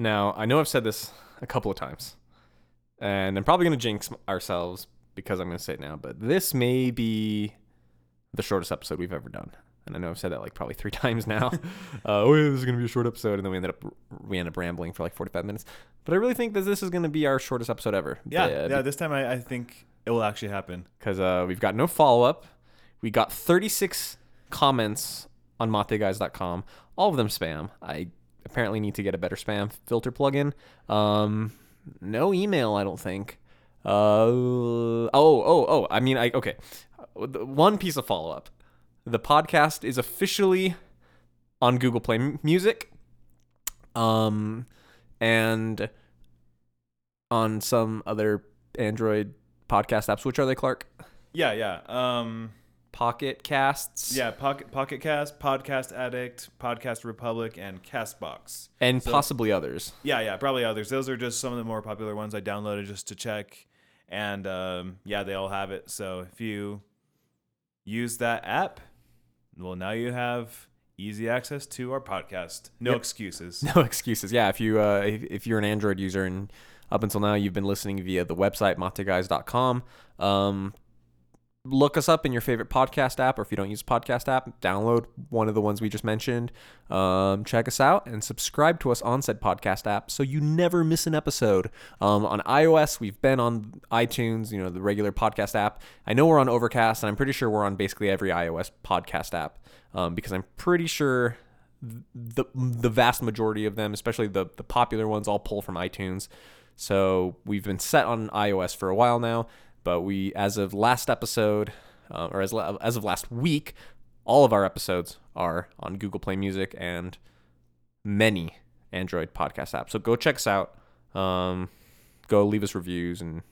Now, I know I've said this a couple of times, and I'm probably going to jinx ourselves because I'm going to say it now, but this may be the shortest episode we've ever done. And I know I've said that like probably three times now. uh, oh, yeah, this is going to be a short episode. And then we ended up, we ended up rambling for like 45 minutes. But I really think that this is going to be our shortest episode ever. Yeah, Uh, yeah. This time I, I think it will actually happen. because uh, we've got no follow up. We got 36 comments on mateguys.com, all of them spam. I apparently need to get a better spam filter plugin. Um, no email, I don't think. Uh, oh, oh, oh. I mean, I okay. One piece of follow up: the podcast is officially on Google Play M- Music, um, and on some other Android podcast apps. Which are they, Clark? Yeah, yeah. Um, Pocket Casts. yeah. Pocket Pocket Cast, Podcast Addict, Podcast Republic, and Castbox. And So- possibly others. Yeah, yeah. Probably others. Those are just some of the more popular ones I downloaded just to check, and um, yeah, they all have it. So if you use that app, well, now you have easy access to our podcast. No Yep. excuses. No excuses. Yeah, if you uh, if, if you're an Android user and up until now you've been listening via the website mateguys.com, um, look us up in your favorite podcast app, or if you don't use a podcast app, download one of the ones we just mentioned. Um, check us out and subscribe to us on said podcast app so you never miss an episode. Um, on iOS, we've been on iTunes, you know, the regular podcast app. I know we're on Overcast, and I'm pretty sure we're on basically every iOS podcast app um, because I'm pretty sure the the vast majority of them, especially the the popular ones, all pull from iTunes. So we've been set on iOS for a while now, but we, as of last episode, uh, or as as of last week, all of our episodes are on Google Play Music and many Android podcast apps. So go check us out. Um, go leave us reviews and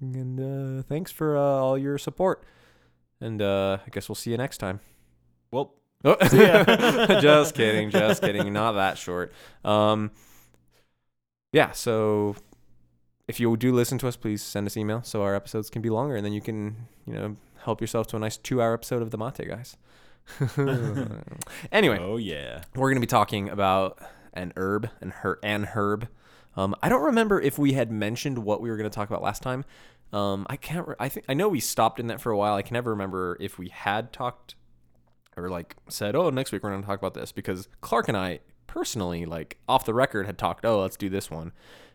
and uh, thanks for uh, all your support. And uh, I guess we'll see you next time. Well, Oh, just kidding, just kidding. Not that short. Um, yeah. So if you do listen to us, please send us email so our episodes can be longer, and then you can, you know, help yourself to a nice two-hour episode of the Mate guys. anyway, oh yeah. we're gonna be talking about an herb and her and herb. Um, I don't remember if we had mentioned what we were gonna talk about last time. Um, I can't. Re- I think I know we stopped in that for a while. I can never remember if we had talked or like said, "Oh, next week we're gonna talk about this," because Clark and I personally, like off the record, had talked, "Oh, let's do this one,"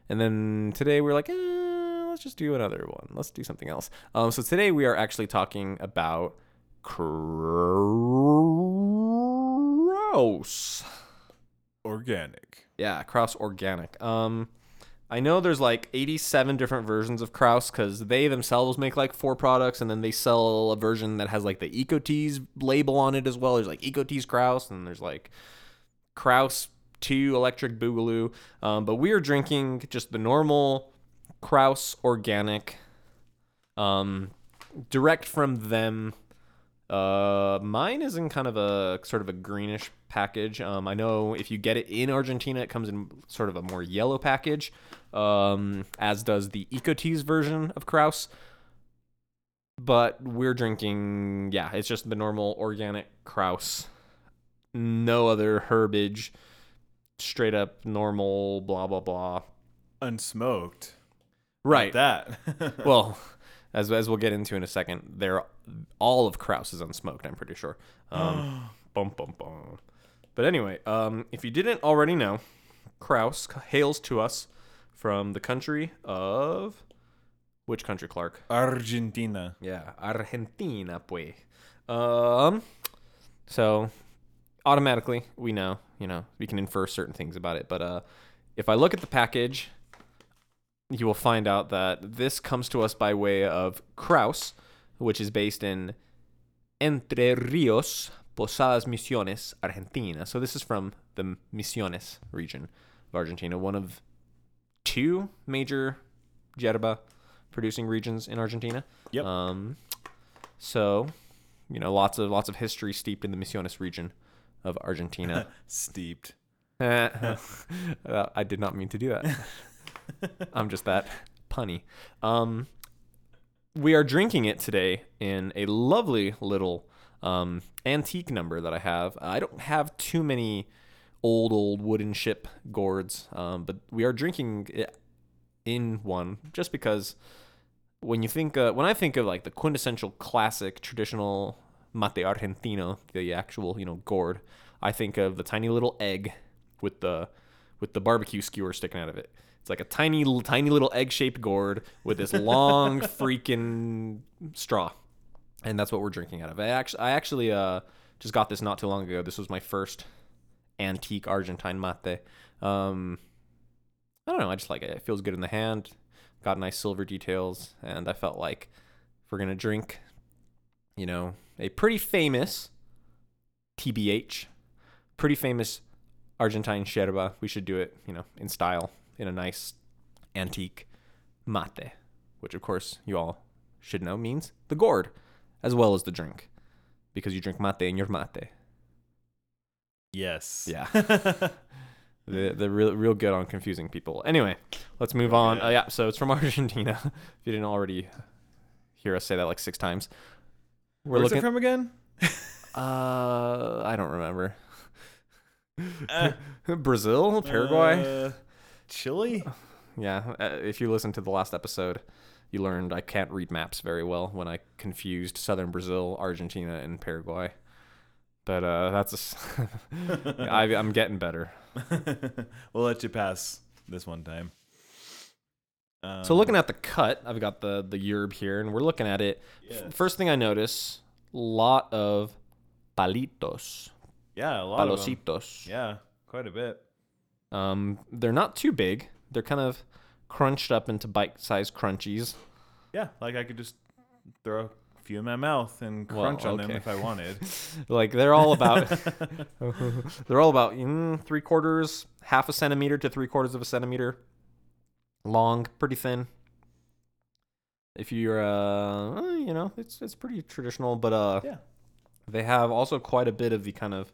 and then today we're like, eh, "Let's just do another one. Let's do something else." Um, so today we are actually talking about Kraus. Organic. Yeah, Kraus Organic. Um, I know there's like 87 different versions of Kraus because they themselves make like four products, and then they sell a version that has like the Ecoteas label on it as well. There's like Ecoteas Kraus, and there's like Kraus 2 Electric Boogaloo. Um, but we are drinking just the normal Kraus Organic, um, direct from them. Uh, mine is in kind of a sort of a greenish package. Um, I know if you get it in Argentina, it comes in sort of a more yellow package, um, as does the Ecoteas version of Kraus. But we're drinking, yeah, it's just the normal organic Kraus. No other herbage, straight up normal, blah, blah, blah. Unsmoked. Right. That. well, as as we'll get into in a second, they're all of Kraus is unsmoked. I'm pretty sure. Um, bum bum bum. But anyway, um, if you didn't already know, Kraus hails to us from the country of which country, Clark? Argentina. Yeah, Argentina, pues. Um, so automatically we know, you know, we can infer certain things about it. But uh, if I look at the package, you will find out that this comes to us by way of Kraus, which is based in Entre Rios, Posadas Misiones, Argentina. So this is from the Misiones region of Argentina, one of two major yerba producing regions in Argentina. Yep. Um, so, you know, lots of lots of history steeped in the Misiones region of Argentina. Steeped. Uh, I did not mean to do that. I'm just that punny. Um, we are drinking it today in a lovely little um, antique number that I have. I don't have too many old old wooden ship gourds. Um, but we are drinking it in one just because when you think uh, when I think of like the quintessential classic traditional mate argentino, the actual you know gourd, I think of the tiny little egg with the with the barbecue skewer sticking out of it. It's like a tiny tiny little egg shaped gourd with this long freaking straw, and that's what we're drinking out of. I actually I actually uh just got this not too long ago. This was my first antique Argentine mate. Um, I don't know. I just like it. It feels good in the hand. Got nice silver details, and I felt like if we're gonna drink, you know, a pretty famous TBH, pretty famous Argentine yerba, we should do it, you know, in style, in a nice antique mate, which of course you all should know means the gourd as well as the drink, because you drink mate in your mate. Yes. Yeah. They're, they're real, real good on confusing people. Anyway, let's move on. Uh, yeah, so it's from Argentina. if you didn't already hear us say that like six times, we're Where's looking. it from again? uh, I don't remember. Uh, Brazil, Paraguay. Uh, Chile? yeah, uh, if you listened to the last episode, you learned I can't read maps very well when I confused southern Brazil, Argentina, and Paraguay. But uh, that's a I, I'm getting better. we'll let you pass this one time. So Um, looking at the cut, I've got the the yerb here, and we're looking at it. First thing I notice, lot of palitos, yeah, a lot palositos. Yeah, quite a bit. Um, they're not too big. They're kind of crunched up into bite-sized crunchies. Yeah, like I could just throw a few in my mouth and Well, crunch on them if I wanted. like they're all about they're all about mm, three quarters, half a centimeter to three quarters of a centimeter long, pretty thin. If you're uh, uh, you know, it's it's pretty traditional, but uh, Yeah. they have also quite a bit of the kind of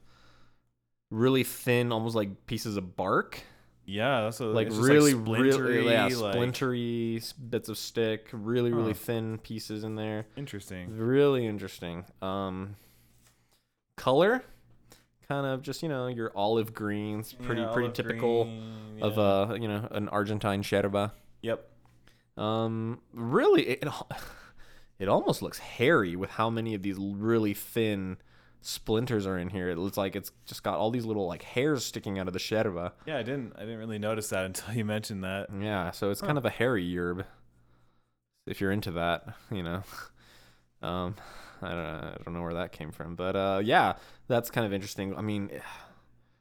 really thin, almost like pieces of bark, Yeah, that's a, like really, splintery, really, yeah, like- splintery bits of stick, really, really Huh. thin pieces in there. interesting. Really interesting. Um, color, kind of just you know your olive greens, pretty Yeah, pretty typical green, of yeah. uh you know an Argentine yerba. Yep. Um, really, it it almost looks hairy with how many of these really thin splinters are in here. It looks like it's just got all these little like hairs sticking out of the yerba. Yeah, I didn't I didn't really notice that until you mentioned that. Yeah, so it's kind of a hairy yerb. If you're into that, you know. Um, I don't know, I don't know where that came from, but uh, yeah, that's kind of interesting. I mean,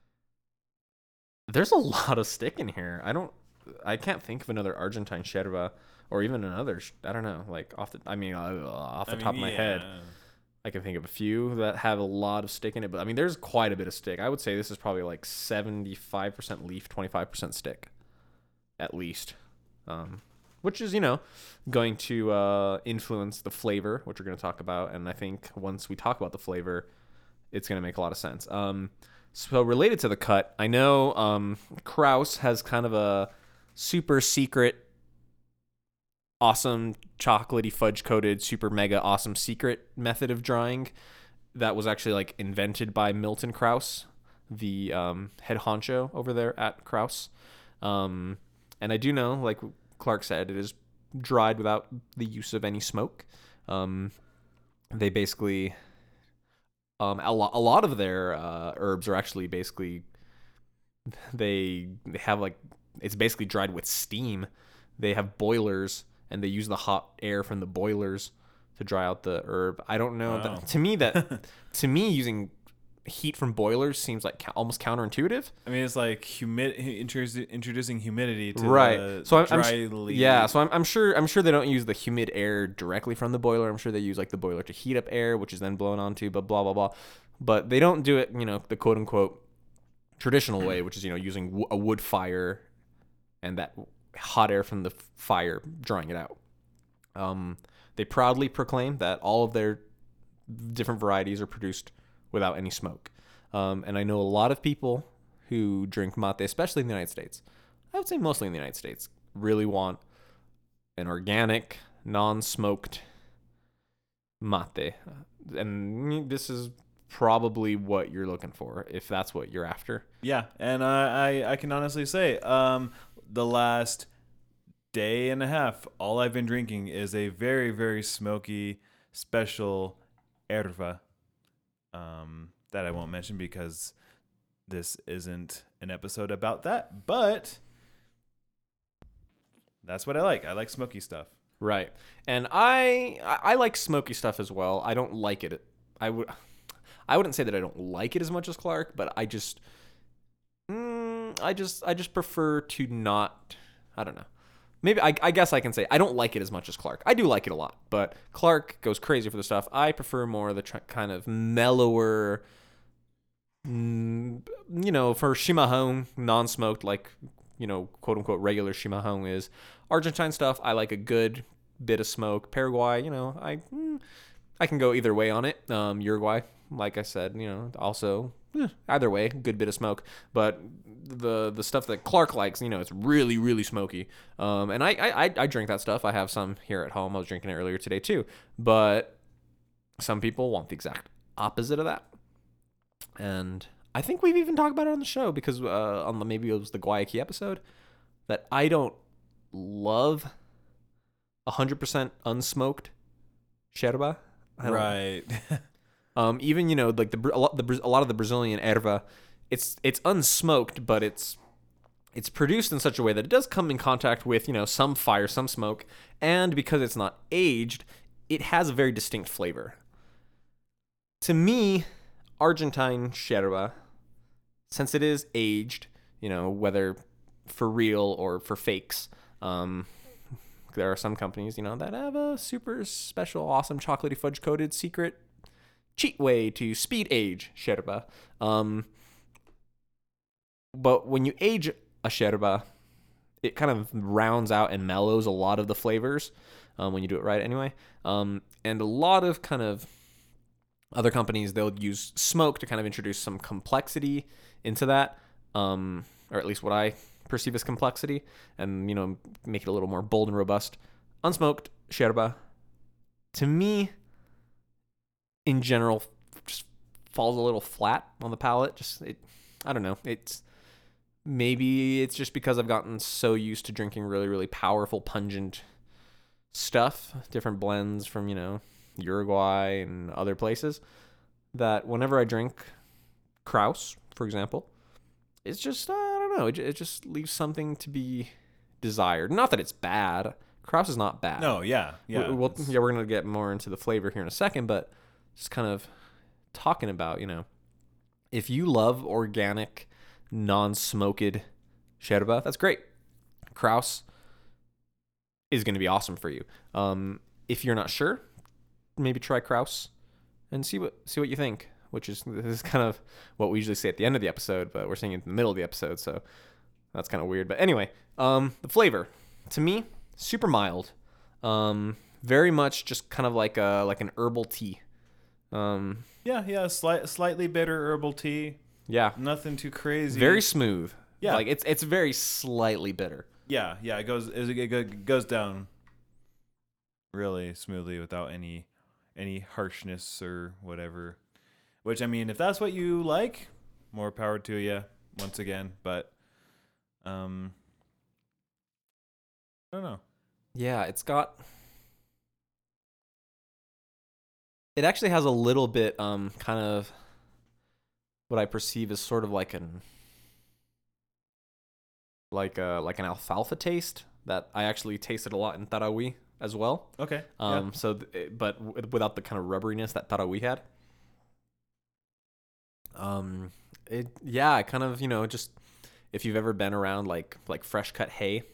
there's a lot of stick in here. I don't, I can't think of another Argentine yerba or even another. I don't know, like off the. I mean, uh, off the I top mean, of my head. I can think of a few that have a lot of stick in it. But I mean, there's quite a bit of stick. I would say this is probably like 75% leaf, 25% stick, at least. Um, which is, you know, going to uh, influence the flavor, which we're going to talk about. And I think once we talk about the flavor, it's going to make a lot of sense. Um, so related to the cut, I know um, Kraus has kind of a super secret, awesome chocolatey fudge coated, super mega awesome secret method of drying that was actually like invented by Milton Kraus, the um, head honcho over there at Kraus. Um, and I do know, like Clark said, it is dried without the use of any smoke. Um, they basically, um, a, lo- a lot of their uh, herbs are actually basically, they, they have like, it's basically dried with steam. They have boilers and they use the hot air from the boilers to dry out the herb. I don't know. Wow. That, to me, that to me using heat from boilers seems like ca- almost counterintuitive. I mean, it's like humid introducing introducing humidity to Right. the So I'm- I'm Yeah, so I'm, I'm sure I'm sure they don't use the humid air directly from the boiler. I'm sure they use like the boiler to heat up air, which is then blown onto, but blah blah blah. But they don't do it, you know, the quote unquote traditional way, which is you know using w- a wood fire and that hot air from the fire drying it out. Um, they proudly proclaim that all of their different varieties are produced without any smoke. Um, and I know a lot of people who drink mate, especially in the United States. I would say mostly in the United States, really want an organic, non-smoked mate. And this is probably what you're looking for if that's what you're after. Yeah, and I, I I can honestly say, um, the last day and a half, all I've been drinking is a very very smoky special erva, um, that I won't mention because this isn't an episode about that, but that's what I like. I like smoky stuff. Right. And I I like smoky stuff as well. I don't like it. I would I wouldn't say that I don't like it as much as Clark, but I just mm, I just I just prefer to not I don't know. Maybe I, I guess I can say I don't like it as much as Clark. I do like it a lot, but Clark goes crazy for the stuff. I prefer more the tr- kind of mellower, mm, you know, for chimarrão non-smoked, like you know, quote unquote regular chimarrão is Argentine stuff. I like a good bit of smoke. Paraguay, you know, I mm, I can go either way on it. Um, Uruguay, like I said, you know, also eh, either way, good bit of smoke. But the the stuff that Clark likes, you know, it's really really smoky. Um, and I I I- drink that stuff. I have some here at home. I was drinking it earlier today too. But some people want the exact opposite of that. And I think we've even talked about it on the show because uh, on the maybe it was the Guayaki episode that I don't love 100% unsmoked sherba. Right. Um, even you know like the a lot the a lot of the Brazilian erva, it's it's unsmoked, but it's it's produced in such a way that it does come in contact with you know some fire, some smoke, and because it's not aged, it has a very distinct flavor. To me, Argentine sherba, since it is aged, you know whether for real or for fakes, um, there are some companies you know that have a super special, awesome chocolatey fudge coated secret cheat way to speed age sherba. Um, but when you age a sherba, it kind of rounds out and mellows a lot of the flavors um, when you do it right, anyway. Um, and a lot of kind of other companies they'll use smoke to kind of introduce some complexity into that, um, or at least what I perceive as complexity, and you know make it a little more bold and robust. Unsmoked sherba, to me, in general just falls a little flat on the palate. Just it, I don't know. It's maybe it's just because I've gotten so used to drinking really, really powerful, pungent stuff, different blends from you know Uruguay and other places, that whenever I drink Kraus, for example, it's just uh, don't know. It, it just leaves something to be desired. Not that it's bad. Kraus is not bad. no, yeah, yeah. We'll, we'll- yeah, we're gonna get more into the flavor here in a second, but just kind of talking about, you know, if you love organic, non-smoked sherba, that's great. Kraus is gonna be awesome for you. Um, if you're not sure, maybe try Kraus and see what see what you think. Which is this is kind of what we usually say at the end of the episode, but we're saying it in the middle of the episode, so that's kind of weird. But anyway, um, the flavor to me super mild, um, very much just kind of like a like an herbal tea. Um, yeah, yeah. Slight, slightly bitter herbal tea. yeah, Nothing too crazy. very smooth. Yeah. like it's it's very slightly bitter. Yeah, yeah. It goes it it goes down really smoothly without any any harshness or whatever. Which I mean, if that's what you like, more power to you. Once again, but um, I don't know. Yeah, it's got. It actually has a little bit, um, kind of what I perceive as sort of like an, like a like an alfalfa taste that I actually tasted a lot in Taragüí as well. Okay. Um, so, th- but w- without the kind of rubberiness that Taragüí had. Um, it yeah, kind of you know just if you've ever been around like like fresh cut hay,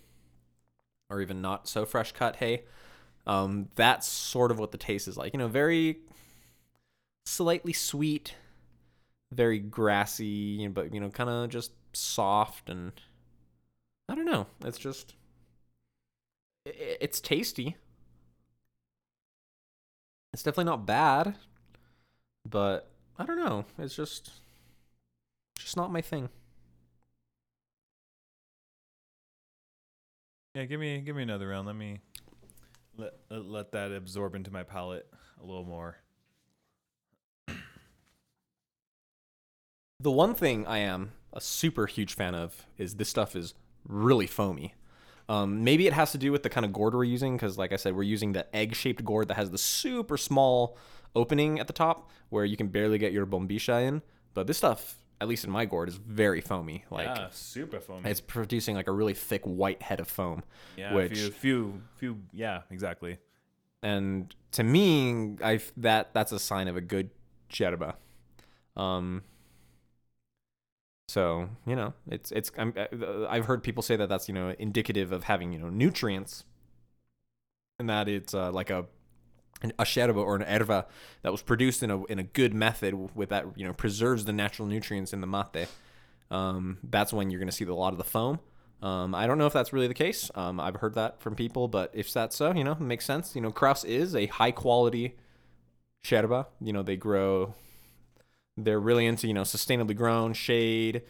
or even not so fresh cut hay, um, that's sort of what the taste is like. You know, very slightly sweet, very grassy, you know, but you know, kind of just soft and I don't know. It's just it's tasty. It's definitely not bad, but I don't know. It's just just not my thing. Yeah, give me give me another round. Let me let let, let that absorb into my palate a little more. The one thing I am a super huge fan of is this stuff is really foamy. Um, maybe it has to do with the kind of gourd we're using because, like I said, we're using the egg-shaped gourd that has the super small opening at the top where you can barely get your bombisha in. But this stuff, at least in my gourd, is very foamy. Like yeah, super foamy. it's producing like a really thick white head of foam. yeah, which- few, few, few. Yeah, exactly. and to me, I that that's a sign of a good yerba. Um. So you know, it's it's I'm, uh, I've heard people say that that's you know indicative of having you know nutrients, and that it's uh, like a an, a yerba or an erva that was produced in a in a good method with that you know preserves the natural nutrients in the mate. Um, that's when you're going to see a lot of the foam. Um, I don't know if that's really the case. Um, I've heard that from people, but if that's so, you know, makes sense. You know, Kraus is a high quality yerba. You know, they grow. They're really into you know sustainably grown shade.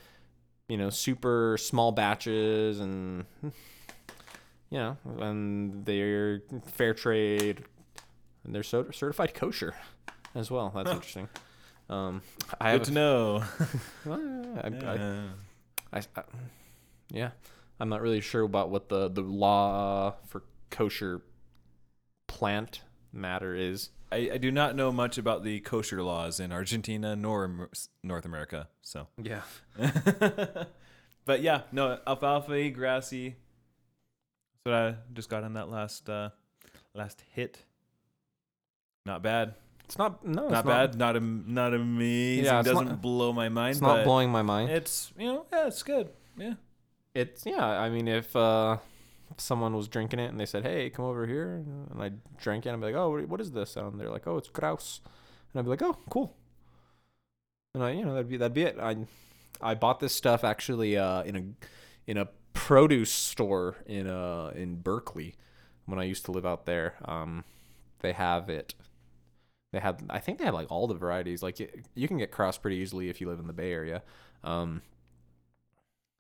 You know, super small batches and you know, and they're fair trade and they're so certified kosher as well. That's interesting. Um, I Good have to know. I, I, Yeah. I, I, yeah, I'm not really sure about what the the law for kosher plant matter is. I, I do not know much about the kosher laws in Argentina nor North America. So, Yeah, but yeah, no alfalfa, grassy. That's what I just got on that last uh, last hit. Not bad. it's not no, not bad. Not am- not amazing. Yeah, it's Doesn't not- blow my mind. It's not blowing my mind. It's you know yeah, it's good. Yeah. It's yeah. I mean, if uh, if someone was drinking it and they said, "Hey, come over here," and I drank it, and be like, "Oh, what- what is this?" And they're like, "Oh, it's Kraus," and I'd be like, "Oh, cool." And I, you know, that'd be that'd be it. I I bought this stuff actually uh, in a in a produce store in uh in Berkeley when I used to live out there. Um, they have it. They have I think they have like all the varieties. Like you, you can get Kraus pretty easily if you live in the Bay Area. Um,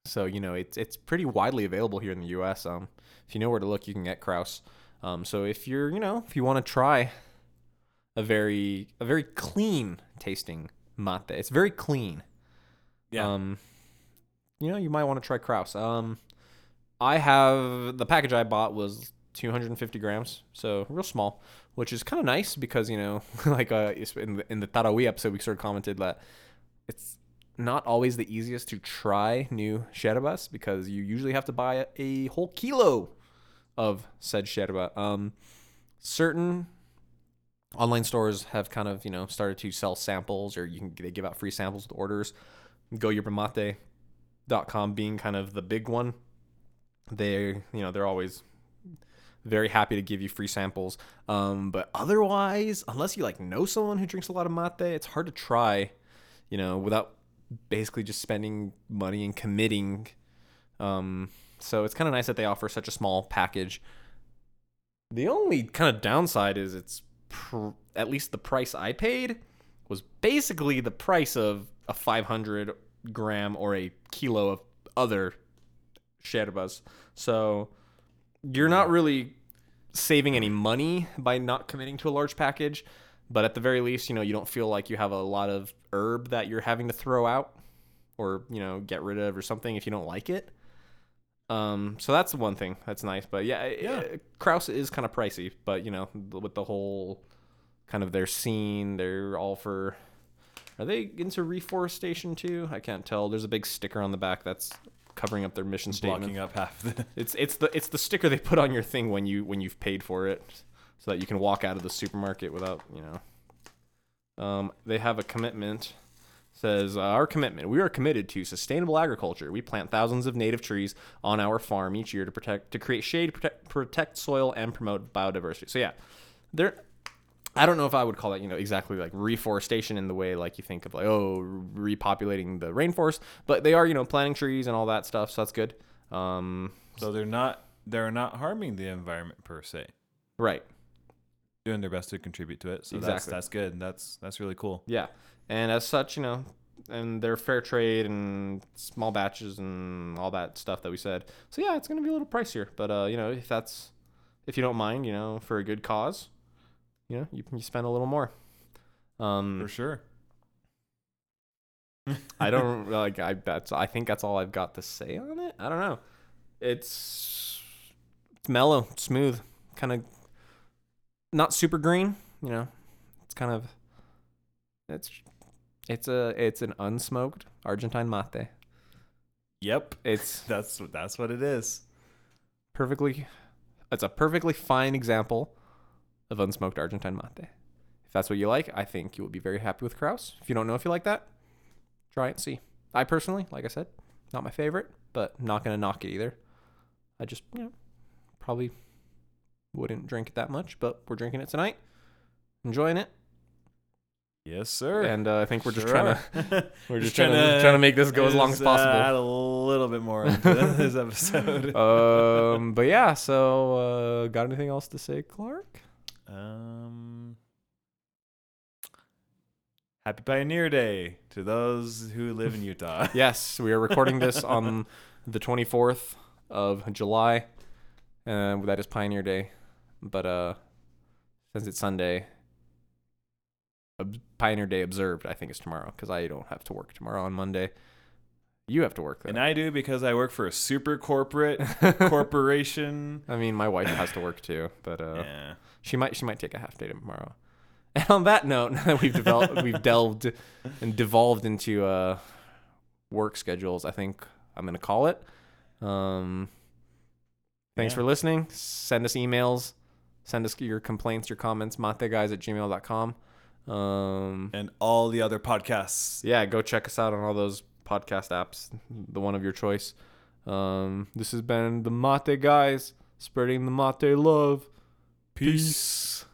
so you know it's it's pretty widely available here in the U.S. Um, if you know where to look, you can get Kraus. Um, so if you're you know if you want to try a very a very clean tasting mate, it's very clean. Yeah. Um, you know you might want to try Kraus. Um, I have the package I bought was 250 grams, so real small, which is kind of nice because you know like uh in the in the Taragüí episode we sort of commented that it's not always the easiest to try new sherbas because you usually have to buy a, whole kilo of said sherba. Um, certain online stores have kind of you know started to sell samples, or you can they give out free samples with orders. GoYerbamate.com being kind of the big one. They you know they're always very happy to give you free samples. Um, but otherwise, unless you like know someone who drinks a lot of mate, it's hard to try. You know, without basically just spending money and committing. Um, so it's kind of nice that they offer such a small package. The only kind of downside is it's pr- at least the price I paid was basically the price of a 500 gram or a kilo of other sherbas. So you're not really saving any money by not committing to a large package, but at the very least, you know, you don't feel like you have a lot of herb that you're having to throw out or, you know, get rid of or something if you don't like it. Um, so that's the one thing that's nice, but yeah, Yeah. yeah. Kraus is kind of pricey, but you know, with the whole kind of their scene, they're all for. Are they into reforestation too? I can't tell. There's a big sticker on the back that's covering up their mission statement. Blocking up half the. It's it's the it's the sticker they put on your thing when you when you've paid for it, so that you can walk out of the supermarket without you know. Um, they have a commitment. Says uh, our commitment. We are committed to sustainable agriculture. We plant thousands of native trees on our farm each year to protect to create shade, protect, protect soil, and promote biodiversity. So yeah, they're. I don't know if I would call that you know exactly like reforestation in the way like you think of like oh repopulating the rainforest, but they are you know planting trees and all that stuff. So that's good. Um, So they're not they're not harming the environment per se. right. Doing their best to contribute to it. So that's Exactly. that's good. That's that's really cool. Yeah, and as such, you know, and they're fair trade and small batches and all that stuff that we said. So yeah, it's gonna be a little pricier, but uh, you know, if that's if you don't mind, you know, for a good cause, you know, you you spend a little more. Um, For sure. I don't like. I that's. I think that's all I've got to say on it. I don't know. It's it's mellow, smooth, kind of not super green. You know, it's kind of it's it's a it's an unsmoked Argentine mate. Yep. It's That's that's what it is. perfectly. It's a perfectly fine example of unsmoked Argentine mate. If that's what you like, I think you will be very happy with Kraus. If you don't know if you like that, try it and see. I personally, like I said, not my favorite, but not gonna knock it either. I just, you know, probably wouldn't drink it that much, but we're drinking it tonight, enjoying it, Yes, sir. and uh, I think we're just Sure trying to we're just trying to trying to make this go as long as just, uh, possible. add a little bit more into this episode. um, but yeah, so uh, got anything else to say, Clark? Um, Happy Pioneer Day to those who live in Utah. Yes, we are recording this on the 24th of July, and that is Pioneer Day. But uh, since it's Sunday, Pioneer Day observed, I think is tomorrow because I don't have to work tomorrow on Monday. You have to work though. and I do because I work for a super corporate corporation. I mean, my wife has to work too, but uh, yeah. she might she might take a half day tomorrow. And on that note, now that we've developed we've delved and devolved into uh, work schedules. I think I'm gonna call it. Um, thanks Yeah. for listening. Send us emails. Send us your complaints, your comments. Mateguys at gmail.com. Um, And all the other podcasts. yeah, go check us out on all those podcast apps, the one of your choice. Um, this has been the Mate Guys, spreading the Mate love. Peace.